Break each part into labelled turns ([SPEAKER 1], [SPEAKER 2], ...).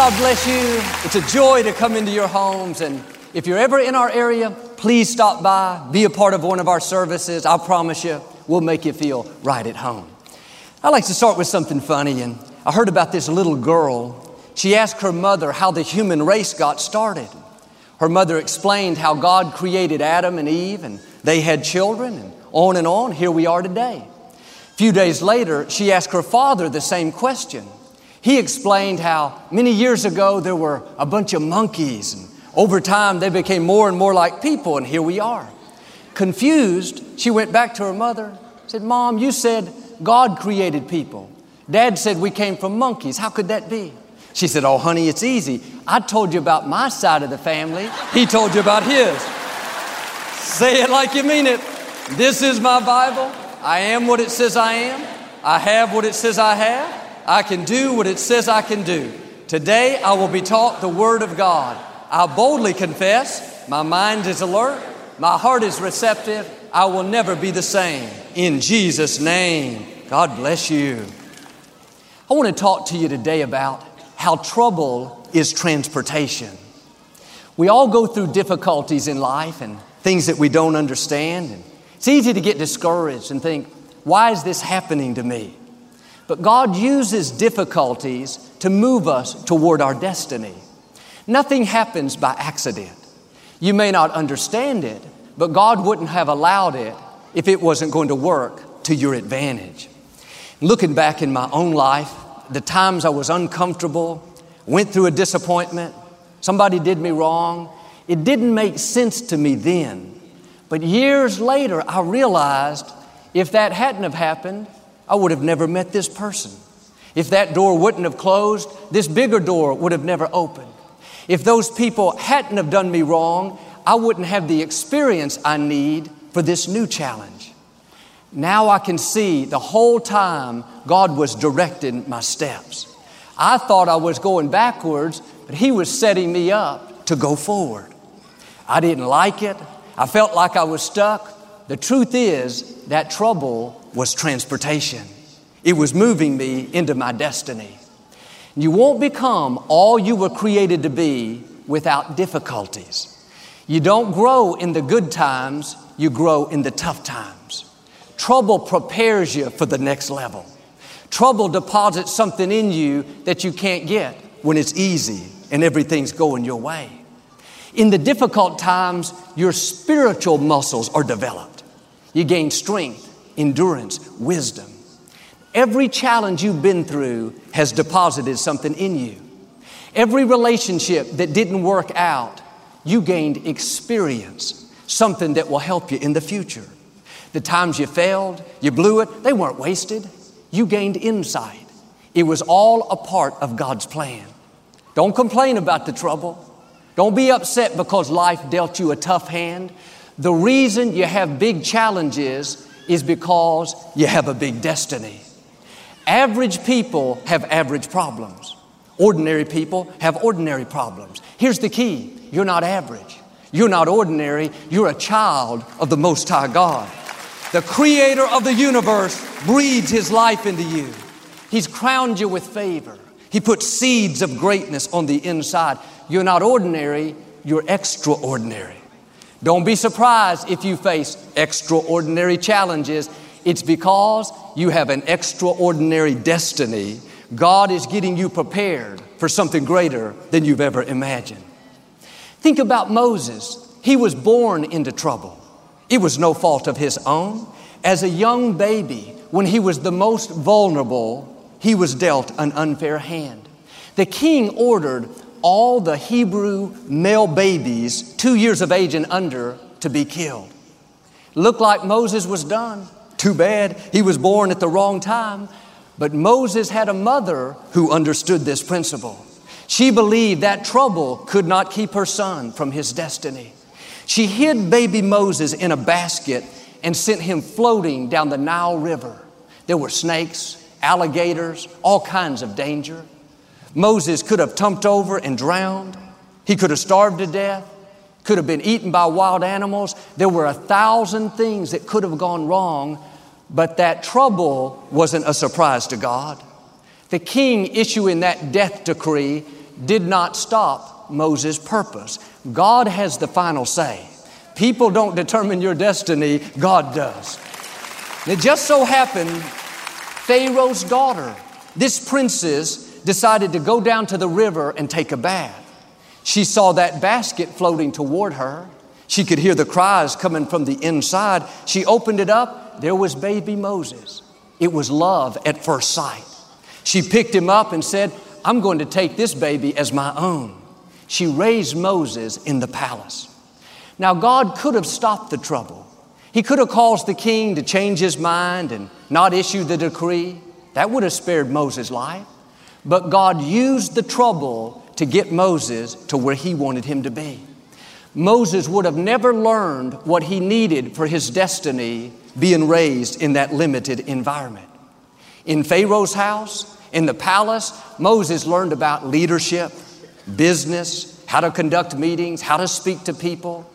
[SPEAKER 1] God bless you. It's a joy to come into your homes. And if you're ever in our area, please stop by, be a part of one of our services. I promise you, we'll make you feel right at home. I like to start with something funny. And I heard about this little girl. She asked her mother how the human race got started. Her mother explained how God created Adam and Eve, and they had children, and on and on. Here we are today. A few days later, she asked her father the same question. He explained how many years ago there were a bunch of monkeys, and over time they became more and more like people, and here we are. Confused, she went back to her mother, said, Mom, you said God created people. Dad said we came from monkeys. How could that be? She said, Oh, honey, it's easy. I told you about my side of the family, he told you about his. Say it like you mean it. This is my Bible. I am what it says I am. I have what it says I have. I can do what it says I can do. Today I will be taught the Word of God. I boldly confess, my mind is alert, my heart is receptive, I will never be the same. In Jesus' name, God bless you. I want to talk to you today about how trouble is transportation. We all go through difficulties in life and things that we don't understand. And it's easy to get discouraged and think, why is this happening to me? But God uses difficulties to move us toward our destiny. Nothing happens by accident. You may not understand it, but God wouldn't have allowed it if it wasn't going to work to your advantage. Looking back in my own life, the times I was uncomfortable, went through a disappointment, somebody did me wrong, it didn't make sense to me then. But years later, I realized if that hadn't have happened, I would have never met this person. If that door wouldn't have closed, this bigger door would have never opened. If those people hadn't have done me wrong, I wouldn't have the experience I need for this new challenge. Now I can see the whole time God was directing my steps. I thought I was going backwards, but He was setting me up to go forward. I didn't like it. I felt like I was stuck. The truth is, that trouble was transportation. It was moving me into my destiny. You won't become all you were created to be without difficulties. You don't grow in the good times, you grow in the tough times. Trouble prepares you for the next level. Trouble deposits something in you that you can't get when it's easy and everything's going your way. In the difficult times, your spiritual muscles are developed. You gain strength, endurance, wisdom. Every challenge you've been through has deposited something in you. Every relationship that didn't work out, you gained experience, something that will help you in the future. The times you failed, you blew it, they weren't wasted. You gained insight. It was all a part of God's plan. Don't complain about the trouble. Don't be upset because life dealt you a tough hand. The reason you have big challenges is because you have a big destiny. Average people have average problems. Ordinary people have ordinary problems. Here's the key you're not average, you're not ordinary, you're a child of the Most High God. The creator of the universe breathes his life into you. He's crowned you with favor. He put seeds of greatness on the inside. You're not ordinary, you're extraordinary. Don't be surprised if you face extraordinary challenges. It's because you have an extraordinary destiny. God is getting you prepared for something greater than you've ever imagined. Think about Moses. He was born into trouble. It was no fault of his own. As a young baby, when he was the most vulnerable, he was dealt an unfair hand. The king ordered all the Hebrew male babies, two years of age and under, to be killed. Looked like Moses was done. Too bad he was born at the wrong time. But Moses had a mother who understood this principle. She believed that trouble could not keep her son from his destiny. She hid baby Moses in a basket and sent him floating down the Nile River. There were snakes, alligators, all kinds of danger. Moses could have tumped over and drowned. He could have starved to death, could have been eaten by wild animals. There were a thousand things that could have gone wrong, but that trouble wasn't a surprise to God. The king issuing that death decree did not stop Moses' purpose. God has the final say. People don't determine your destiny, God does. It just so happened, Pharaoh's daughter, this princess, decided to go down to the river and take a bath. She saw that basket floating toward her. She could hear the cries coming from the inside. She opened it up. There was baby Moses. It was love at first sight. She picked him up and said, I'm going to take this baby as my own. She raised Moses in the palace. Now, God could have stopped the trouble. He could have caused the king to change his mind and not issue the decree. That would have spared Moses' life. But God used the trouble to get Moses to where he wanted him to be. Moses would have never learned what he needed for his destiny being raised in that limited environment. In Pharaoh's house, in the palace, Moses learned about leadership, business, how to conduct meetings, how to speak to people.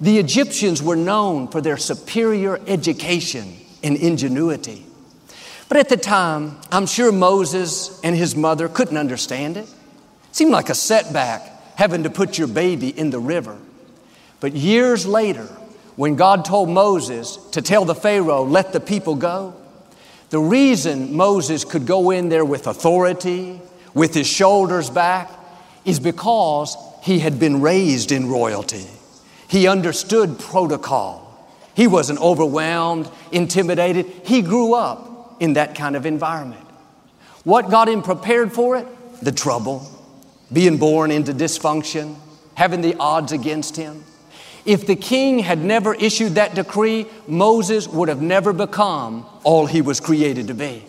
[SPEAKER 1] The Egyptians were known for their superior education and ingenuity. But at the time, I'm sure Moses and his mother couldn't understand it. it. Seemed like a setback having to put your baby in the river. But years later, when God told Moses to tell the Pharaoh, let the people go, the reason Moses could go in there with authority, with his shoulders back, is because he had been raised in royalty. He understood protocol. He wasn't overwhelmed, intimidated. He grew up in that kind of environment. What got him prepared for it? The trouble, being born into dysfunction, having the odds against him. If the king had never issued that decree, Moses would have never become all he was created to be.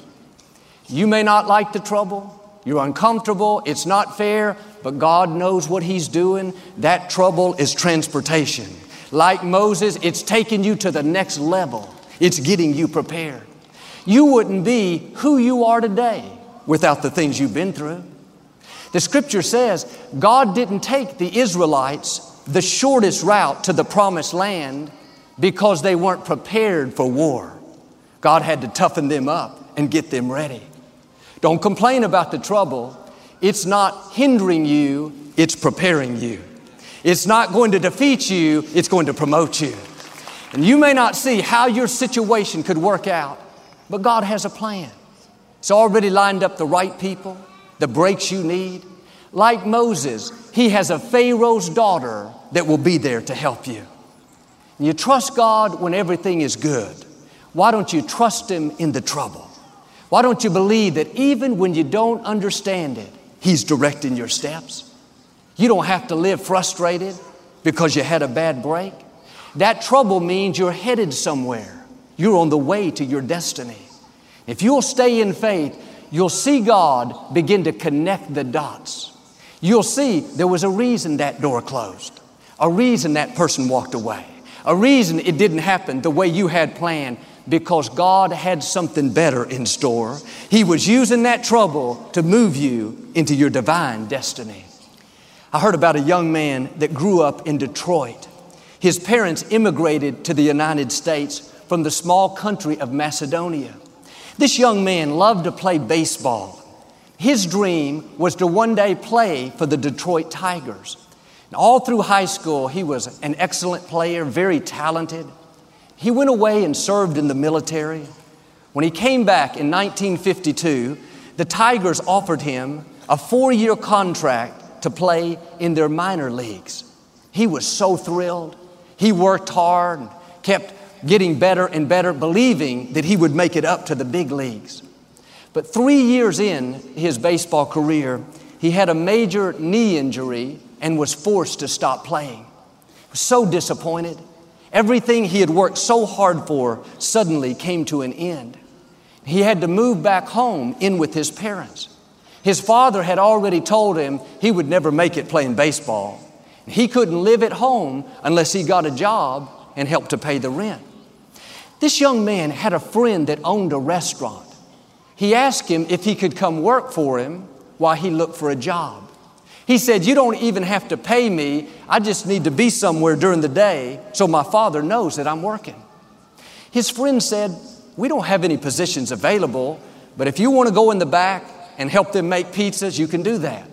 [SPEAKER 1] You may not like the trouble, you're uncomfortable, it's not fair, but God knows what He's doing. That trouble is transportation. Like Moses, it's taking you to the next level, it's getting you prepared. You wouldn't be who you are today without the things you've been through. The scripture says God didn't take the Israelites the shortest route to the promised land because they weren't prepared for war. God had to toughen them up and get them ready. Don't complain about the trouble. It's not hindering you, it's preparing you. It's not going to defeat you, it's going to promote you. And you may not see how your situation could work out, but God has a plan. It's already lined up the right people, the breaks you need. Like Moses, he has a Pharaoh's daughter that will be there to help you. You trust God when everything is good. Why don't you trust Him in the trouble? Why don't you believe that even when you don't understand it, He's directing your steps? You don't have to live frustrated because you had a bad break. That trouble means you're headed somewhere. You're on the way to your destiny. If you'll stay in faith, you'll see God begin to connect the dots. You'll see there was a reason that door closed, a reason that person walked away, a reason it didn't happen the way you had planned because God had something better in store. He was using that trouble to move you into your divine destiny. I heard about a young man that grew up in Detroit. His parents immigrated to the United States from the small country of Macedonia. This young man loved to play baseball. His dream was to one day play for the Detroit Tigers. And all through high school, he was an excellent player, very talented. He went away and served in the military. When he came back in 1952, the Tigers offered him a four year contract to play in their minor leagues. He was so thrilled. He worked hard and kept getting better and better, believing that he would make it up to the big leagues. But three years in his baseball career, he had a major knee injury and was forced to stop playing. Was so disappointed. Everything he had worked so hard for suddenly came to an end. He had to move back home in with his parents. His father had already told him he would never make it playing baseball. He couldn't live at home unless he got a job and helped to pay the rent. This young man had a friend that owned a restaurant. He asked him if he could come work for him while he looked for a job. He said, You don't even have to pay me. I just need to be somewhere during the day so my father knows that I'm working. His friend said, We don't have any positions available, but if you want to go in the back and help them make pizzas, you can do that.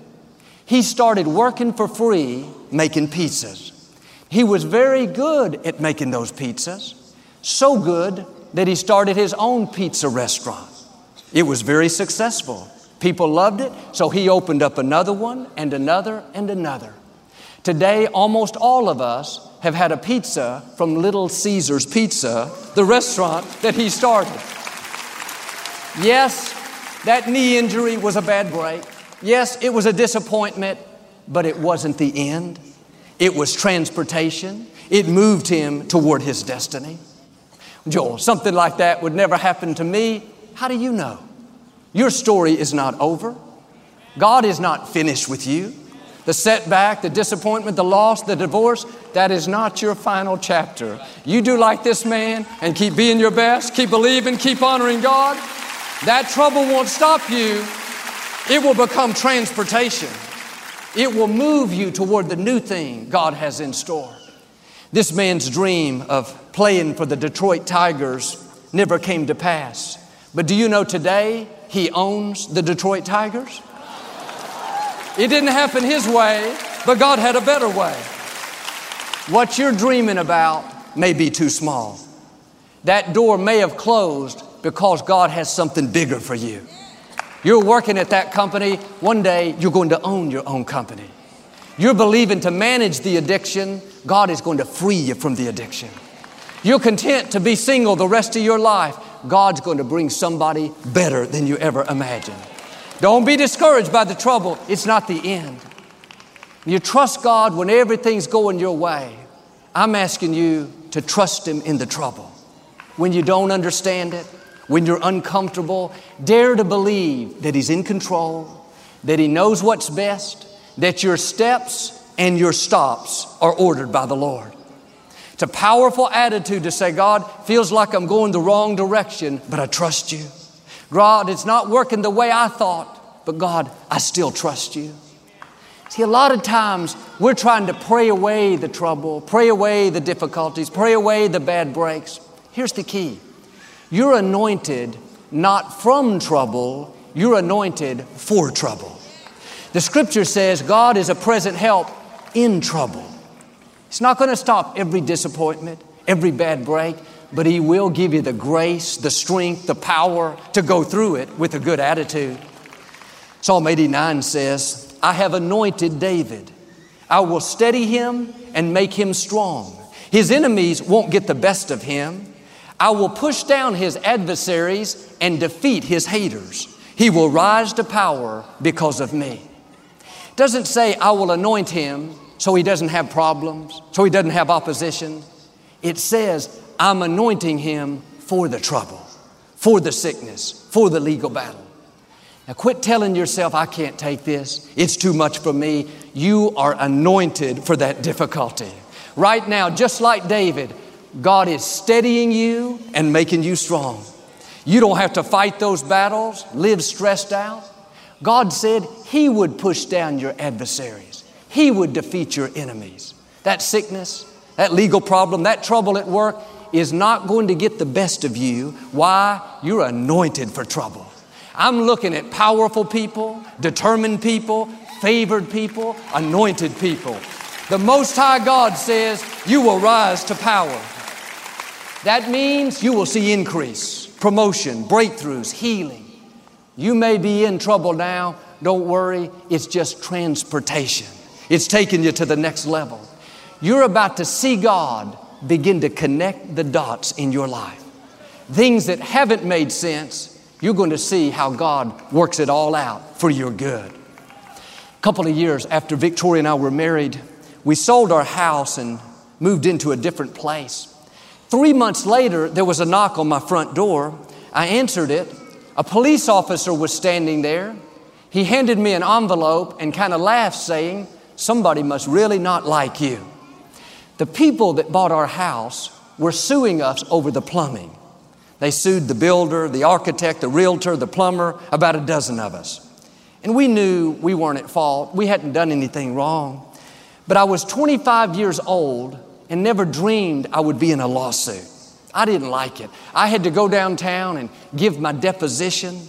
[SPEAKER 1] He started working for free making pizzas. He was very good at making those pizzas, so good that he started his own pizza restaurant. It was very successful. People loved it, so he opened up another one and another and another. Today, almost all of us have had a pizza from Little Caesars Pizza, the restaurant that he started. Yes, that knee injury was a bad break. Yes, it was a disappointment, but it wasn't the end. It was transportation. It moved him toward his destiny. Joel, something like that would never happen to me. How do you know? Your story is not over. God is not finished with you. The setback, the disappointment, the loss, the divorce, that is not your final chapter. You do like this man and keep being your best, keep believing, keep honoring God. That trouble won't stop you. It will become transportation. It will move you toward the new thing God has in store. This man's dream of playing for the Detroit Tigers never came to pass. But do you know today he owns the Detroit Tigers? It didn't happen his way, but God had a better way. What you're dreaming about may be too small. That door may have closed because God has something bigger for you. You're working at that company, one day you're going to own your own company. You're believing to manage the addiction, God is going to free you from the addiction. You're content to be single the rest of your life, God's going to bring somebody better than you ever imagined. Don't be discouraged by the trouble, it's not the end. You trust God when everything's going your way. I'm asking you to trust Him in the trouble. When you don't understand it, when you're uncomfortable, dare to believe that He's in control, that He knows what's best, that your steps and your stops are ordered by the Lord. It's a powerful attitude to say, God, feels like I'm going the wrong direction, but I trust you. God, it's not working the way I thought, but God, I still trust you. See, a lot of times we're trying to pray away the trouble, pray away the difficulties, pray away the bad breaks. Here's the key you're anointed not from trouble, you're anointed for trouble. The scripture says God is a present help in trouble. It's not going to stop every disappointment, every bad break, but He will give you the grace, the strength, the power to go through it with a good attitude. Psalm 89 says, I have anointed David. I will steady him and make him strong. His enemies won't get the best of him. I will push down his adversaries and defeat his haters. He will rise to power because of me. It doesn't say I will anoint him so he doesn't have problems, so he doesn't have opposition. It says I'm anointing him for the trouble, for the sickness, for the legal battle. Now quit telling yourself, I can't take this. It's too much for me. You are anointed for that difficulty. Right now, just like David, God is steadying you and making you strong. You don't have to fight those battles, live stressed out. God said He would push down your adversaries, He would defeat your enemies. That sickness, that legal problem, that trouble at work is not going to get the best of you. Why? You're anointed for trouble. I'm looking at powerful people, determined people, favored people, anointed people. The Most High God says you will rise to power. That means you will see increase, promotion, breakthroughs, healing. You may be in trouble now. Don't worry, it's just transportation. It's taking you to the next level. You're about to see God begin to connect the dots in your life. Things that haven't made sense, you're going to see how God works it all out for your good. A couple of years after Victoria and I were married, we sold our house and moved into a different place. Three months later, there was a knock on my front door. I answered it. A police officer was standing there. He handed me an envelope and kind of laughed, saying, Somebody must really not like you. The people that bought our house were suing us over the plumbing. They sued the builder, the architect, the realtor, the plumber, about a dozen of us. And we knew we weren't at fault. We hadn't done anything wrong. But I was 25 years old and never dreamed I would be in a lawsuit. I didn't like it. I had to go downtown and give my deposition.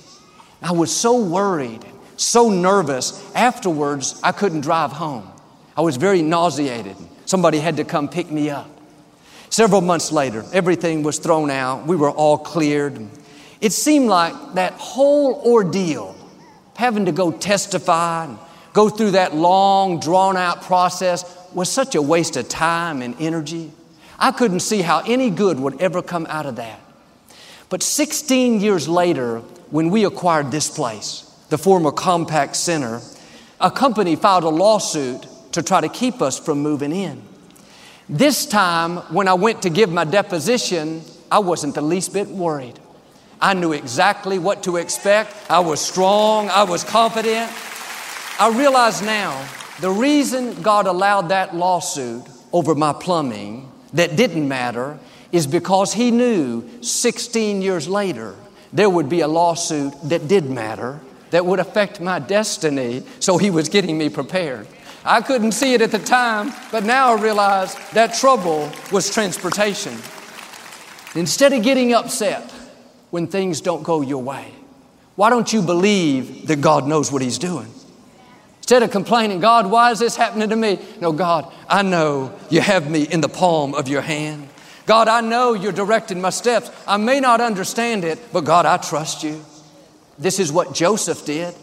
[SPEAKER 1] I was so worried, so nervous. Afterwards, I couldn't drive home. I was very nauseated. Somebody had to come pick me up. Several months later, everything was thrown out. We were all cleared. It seemed like that whole ordeal, having to go testify and go through that long, drawn out process, was such a waste of time and energy. I couldn't see how any good would ever come out of that. But 16 years later, when we acquired this place, the former Compaq Center, a company filed a lawsuit to try to keep us from moving in. This time, when I went to give my deposition, I wasn't the least bit worried. I knew exactly what to expect. I was strong. I was confident. I realize now the reason God allowed that lawsuit over my plumbing that didn't matter is because He knew 16 years later there would be a lawsuit that did matter that would affect my destiny, so He was getting me prepared. I couldn't see it at the time, but now I realize that trouble was transportation. Instead of getting upset when things don't go your way, why don't you believe that God knows what He's doing? Instead of complaining, God, why is this happening to me? No, God, I know you have me in the palm of your hand. God, I know you're directing my steps. I may not understand it, but God, I trust you. This is what Joseph did.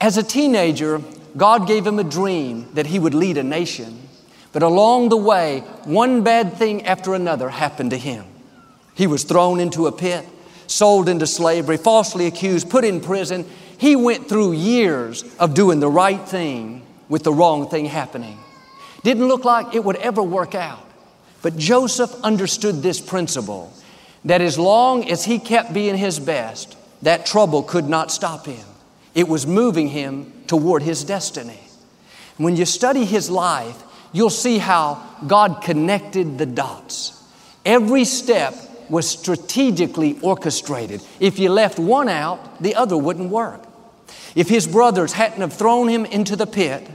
[SPEAKER 1] As a teenager, God gave him a dream that he would lead a nation. But along the way, one bad thing after another happened to him. He was thrown into a pit, sold into slavery, falsely accused, put in prison, he went through years of doing the right thing with the wrong thing happening. Didn't look like it would ever work out. But Joseph understood this principle that as long as he kept being his best, that trouble could not stop him. It was moving him toward his destiny. When you study his life, you'll see how God connected the dots. Every step was strategically orchestrated. If you left one out, the other wouldn't work. If his brothers hadn't have thrown him into the pit,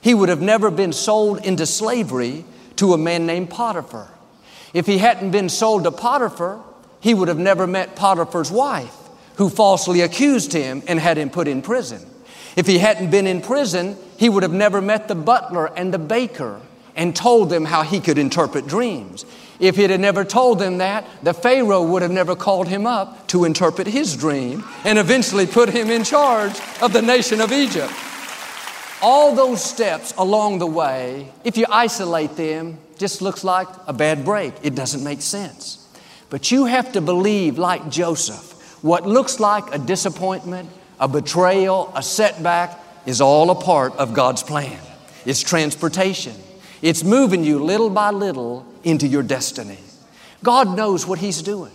[SPEAKER 1] he would have never been sold into slavery to a man named Potiphar. If he hadn't been sold to Potiphar, he would have never met Potiphar's wife, who falsely accused him and had him put in prison. If he hadn't been in prison, he would have never met the butler and the baker and told them how he could interpret dreams. If he had never told them that, the Pharaoh would have never called him up to interpret his dream and eventually put him in charge of the nation of Egypt. All those steps along the way, if you isolate them, just looks like a bad break. It doesn't make sense. But you have to believe, like Joseph, what looks like a disappointment, a betrayal, a setback is all a part of God's plan. It's transportation. It's moving you little by little into your destiny. God knows what He's doing.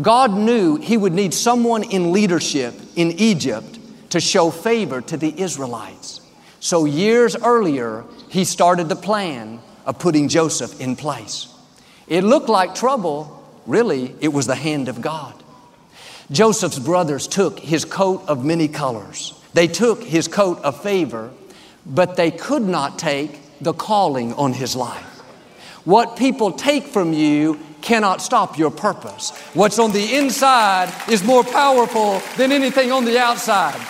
[SPEAKER 1] God knew He would need someone in leadership in Egypt to show favor to the Israelites. So, years earlier, He started the plan of putting Joseph in place. It looked like trouble, really, it was the hand of God. Joseph's brothers took his coat of many colors. They took his coat of favor, but they could not take the calling on his life. What people take from you cannot stop your purpose. What's on the inside is more powerful than anything on the outside.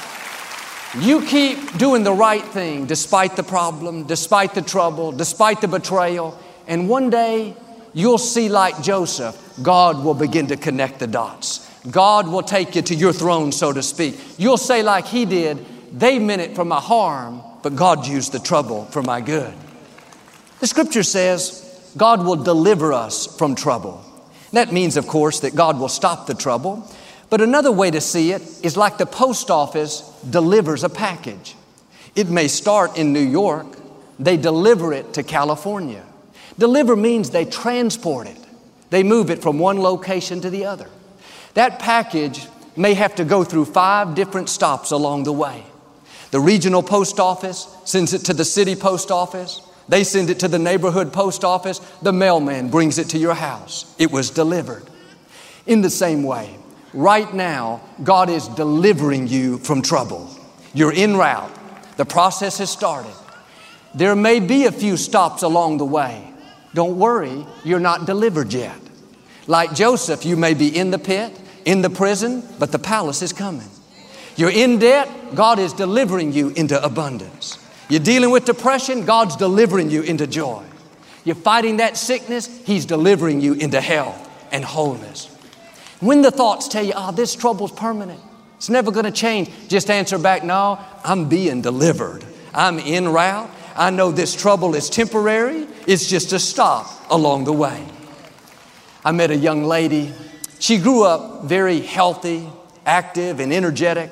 [SPEAKER 1] You keep doing the right thing despite the problem, despite the trouble, despite the betrayal, and one day you'll see, like Joseph, God will begin to connect the dots. God will take you to your throne, so to speak. You'll say, like he did, they meant it for my harm, but God used the trouble for my good. The scripture says, God will deliver us from trouble. That means, of course, that God will stop the trouble. But another way to see it is like the post office delivers a package. It may start in New York, they deliver it to California. Deliver means they transport it, they move it from one location to the other. That package may have to go through five different stops along the way. The regional post office sends it to the city post office. They send it to the neighborhood post office. The mailman brings it to your house. It was delivered. In the same way, right now, God is delivering you from trouble. You're en route. The process has started. There may be a few stops along the way. Don't worry, you're not delivered yet. Like Joseph, you may be in the pit, in the prison, but the palace is coming. You're in debt, God is delivering you into abundance. You're dealing with depression, God's delivering you into joy. You're fighting that sickness, He's delivering you into health and wholeness. When the thoughts tell you, oh, this trouble's permanent, it's never gonna change, just answer back, no, I'm being delivered. I'm in route. I know this trouble is temporary, it's just a stop along the way. I met a young lady. She grew up very healthy, active, and energetic.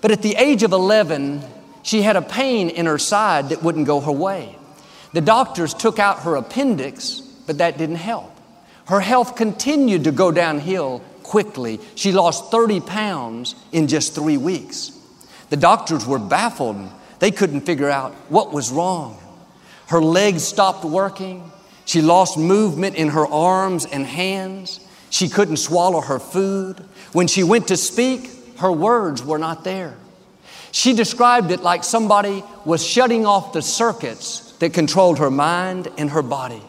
[SPEAKER 1] But at the age of 11, she had a pain in her side that wouldn't go her way. The doctors took out her appendix, but that didn't help. Her health continued to go downhill quickly. She lost 30 pounds in just three weeks. The doctors were baffled. They couldn't figure out what was wrong. Her legs stopped working. She lost movement in her arms and hands. She couldn't swallow her food. When she went to speak, her words were not there. She described it like somebody was shutting off the circuits that controlled her mind and her body.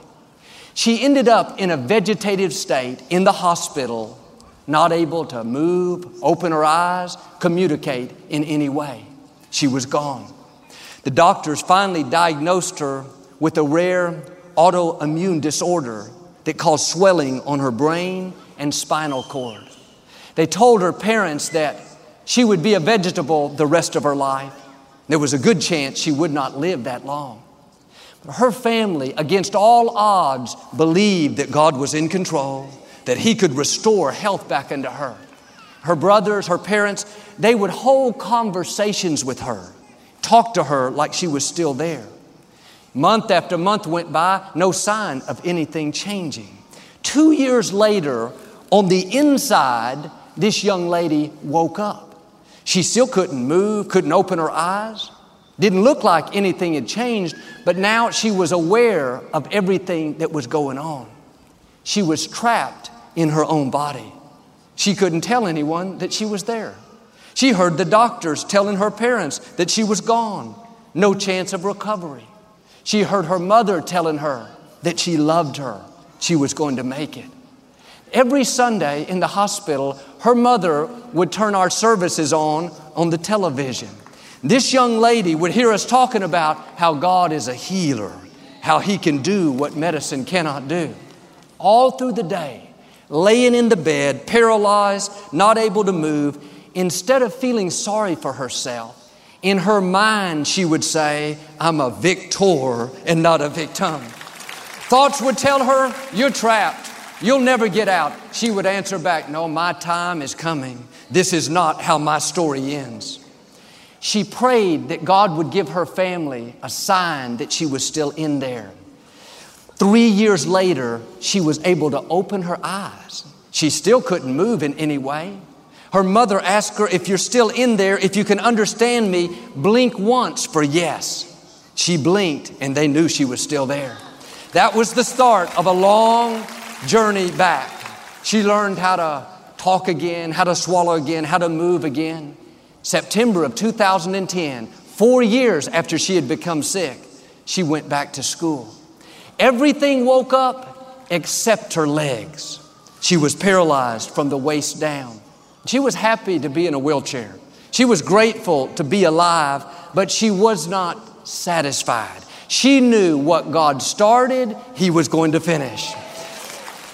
[SPEAKER 1] She ended up in a vegetative state in the hospital, not able to move, open her eyes, communicate in any way. She was gone. The doctors finally diagnosed her with a rare autoimmune disorder that caused swelling on her brain and spinal cord. They told her parents that she would be a vegetable the rest of her life. There was a good chance she would not live that long. But her family, against all odds, believed that God was in control, that He could restore health back into her. Her brothers, her parents, they would hold conversations with her, talk to her like she was still there. Month after month went by, no sign of anything changing. Two years later, on the inside, this young lady woke up. She still couldn't move, couldn't open her eyes. Didn't look like anything had changed, but now she was aware of everything that was going on. She was trapped in her own body. She couldn't tell anyone that she was there. She heard the doctors telling her parents that she was gone, no chance of recovery. She heard her mother telling her that she loved her, she was going to make it. Every Sunday in the hospital, her mother would turn our services on on the television. This young lady would hear us talking about how God is a healer, how He can do what medicine cannot do. All through the day, laying in the bed, paralyzed, not able to move, instead of feeling sorry for herself, in her mind she would say, I'm a victor and not a victim. Thoughts would tell her, You're trapped. You'll never get out. She would answer back, No, my time is coming. This is not how my story ends. She prayed that God would give her family a sign that she was still in there. Three years later, she was able to open her eyes. She still couldn't move in any way. Her mother asked her, If you're still in there, if you can understand me, blink once for yes. She blinked and they knew she was still there. That was the start of a long journey back. She learned how to talk again, how to swallow again, how to move again. September of 2010, four years after she had become sick, she went back to school. Everything woke up except her legs. She was paralyzed from the waist down. She was happy to be in a wheelchair. She was grateful to be alive, but she was not satisfied. She knew what God started, He was going to finish.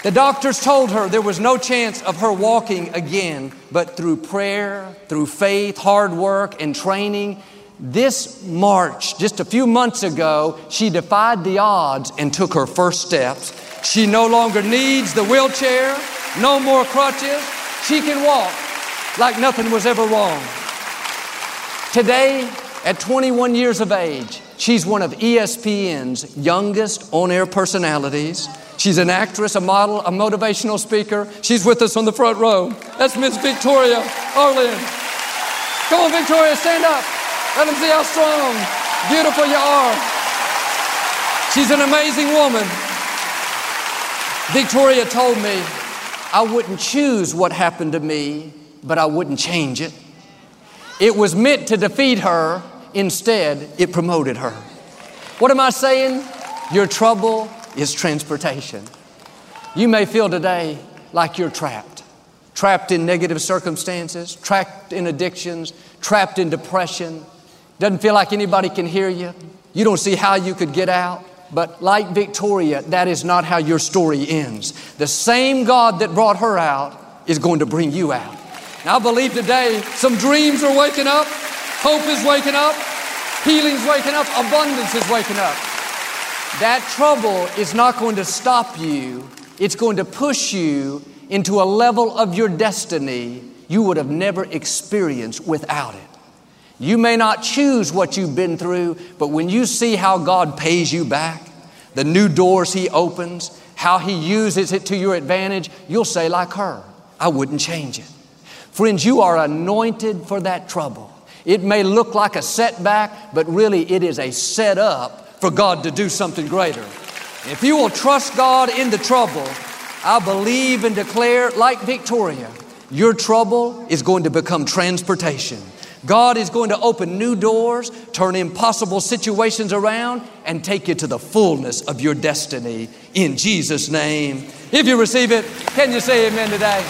[SPEAKER 1] The doctors told her there was no chance of her walking again, but through prayer, through faith, hard work, and training, this March, just a few months ago, she defied the odds and took her first steps. She no longer needs the wheelchair, no more crutches. She can walk like nothing was ever wrong. Today, at 21 years of age, she's one of ESPN's youngest on air personalities. She's an actress, a model, a motivational speaker. She's with us on the front row. That's Miss Victoria Arlen. Come on, Victoria, stand up. Let them see how strong, beautiful you are. She's an amazing woman. Victoria told me I wouldn't choose what happened to me, but I wouldn't change it. It was meant to defeat her, instead, it promoted her. What am I saying? Your trouble is transportation. You may feel today like you're trapped, trapped in negative circumstances, trapped in addictions, trapped in depression, doesn't feel like anybody can hear you, you don't see how you could get out. But like Victoria, that is not how your story ends. The same God that brought her out is going to bring you out. Now, I believe today some dreams are waking up, hope is waking up, healing's waking up, abundance is waking up. That trouble is not going to stop you, it's going to push you into a level of your destiny you would have never experienced without it. You may not choose what you've been through, but when you see how God pays you back, the new doors He opens, how He uses it to your advantage, you'll say, like her, I wouldn't change it. Friends, you are anointed for that trouble. It may look like a setback, but really it is a setup for God to do something greater. If you will trust God in the trouble, I believe and declare, like Victoria, your trouble is going to become transportation. God is going to open new doors, turn impossible situations around, and take you to the fullness of your destiny in Jesus' name. If you receive it, can you say amen today?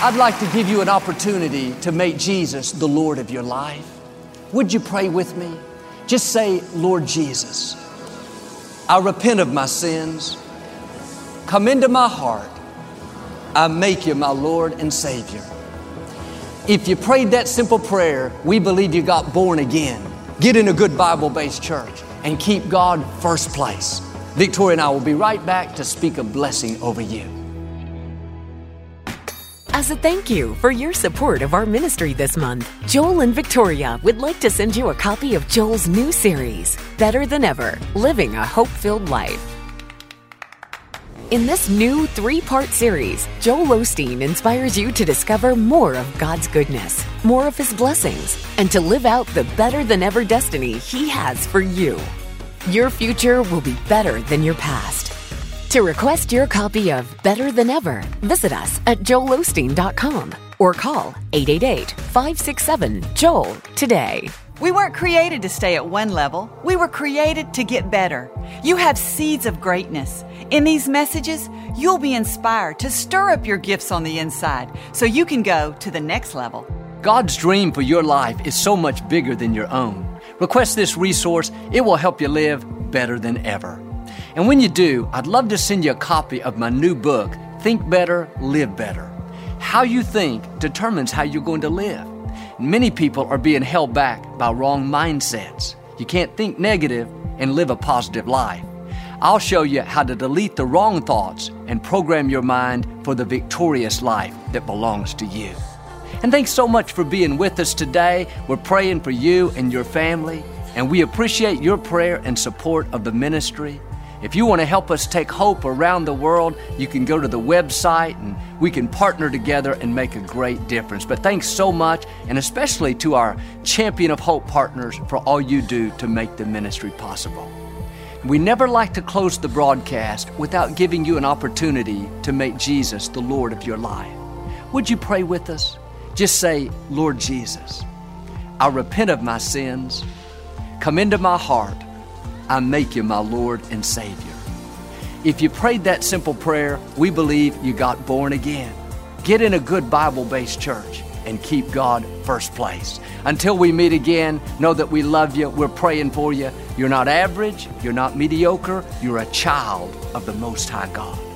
[SPEAKER 1] I'd like to give you an opportunity to make Jesus the Lord of your life. Would you pray with me? Just say, Lord Jesus, I repent of my sins. Come into my heart. I make you my Lord and Savior. If you prayed that simple prayer, we believe you got born again. Get in a good Bible based church and keep God first place. Victoria and I will be right back to speak a blessing over you.
[SPEAKER 2] As a thank you for your support of our ministry this month, Joel and Victoria would like to send you a copy of Joel's new series, Better Than Ever Living a Hope Filled Life. In this new three part series, Joel Osteen inspires you to discover more of God's goodness, more of His blessings, and to live out the better than ever destiny He has for you. Your future will be better than your past. To request your copy of Better Than Ever, visit us at joelosteen.com or call 888 567 Joel today.
[SPEAKER 3] We weren't created to stay at one level. We were created to get better. You have seeds of greatness. In these messages, you'll be inspired to stir up your gifts on the inside so you can go to the next level.
[SPEAKER 1] God's dream for your life is so much bigger than your own. Request this resource, it will help you live better than ever. And when you do, I'd love to send you a copy of my new book, Think Better, Live Better. How you think determines how you're going to live. Many people are being held back by wrong mindsets. You can't think negative and live a positive life. I'll show you how to delete the wrong thoughts and program your mind for the victorious life that belongs to you. And thanks so much for being with us today. We're praying for you and your family, and we appreciate your prayer and support of the ministry. If you want to help us take hope around the world, you can go to the website and we can partner together and make a great difference. But thanks so much, and especially to our Champion of Hope partners for all you do to make the ministry possible. We never like to close the broadcast without giving you an opportunity to make Jesus the Lord of your life. Would you pray with us? Just say, Lord Jesus, I repent of my sins. Come into my heart I make you my Lord and Savior. If you prayed that simple prayer, we believe you got born again. Get in a good Bible based church and keep God first place. Until we meet again, know that we love you. We're praying for you. You're not average, you're not mediocre, you're a child of the Most High God.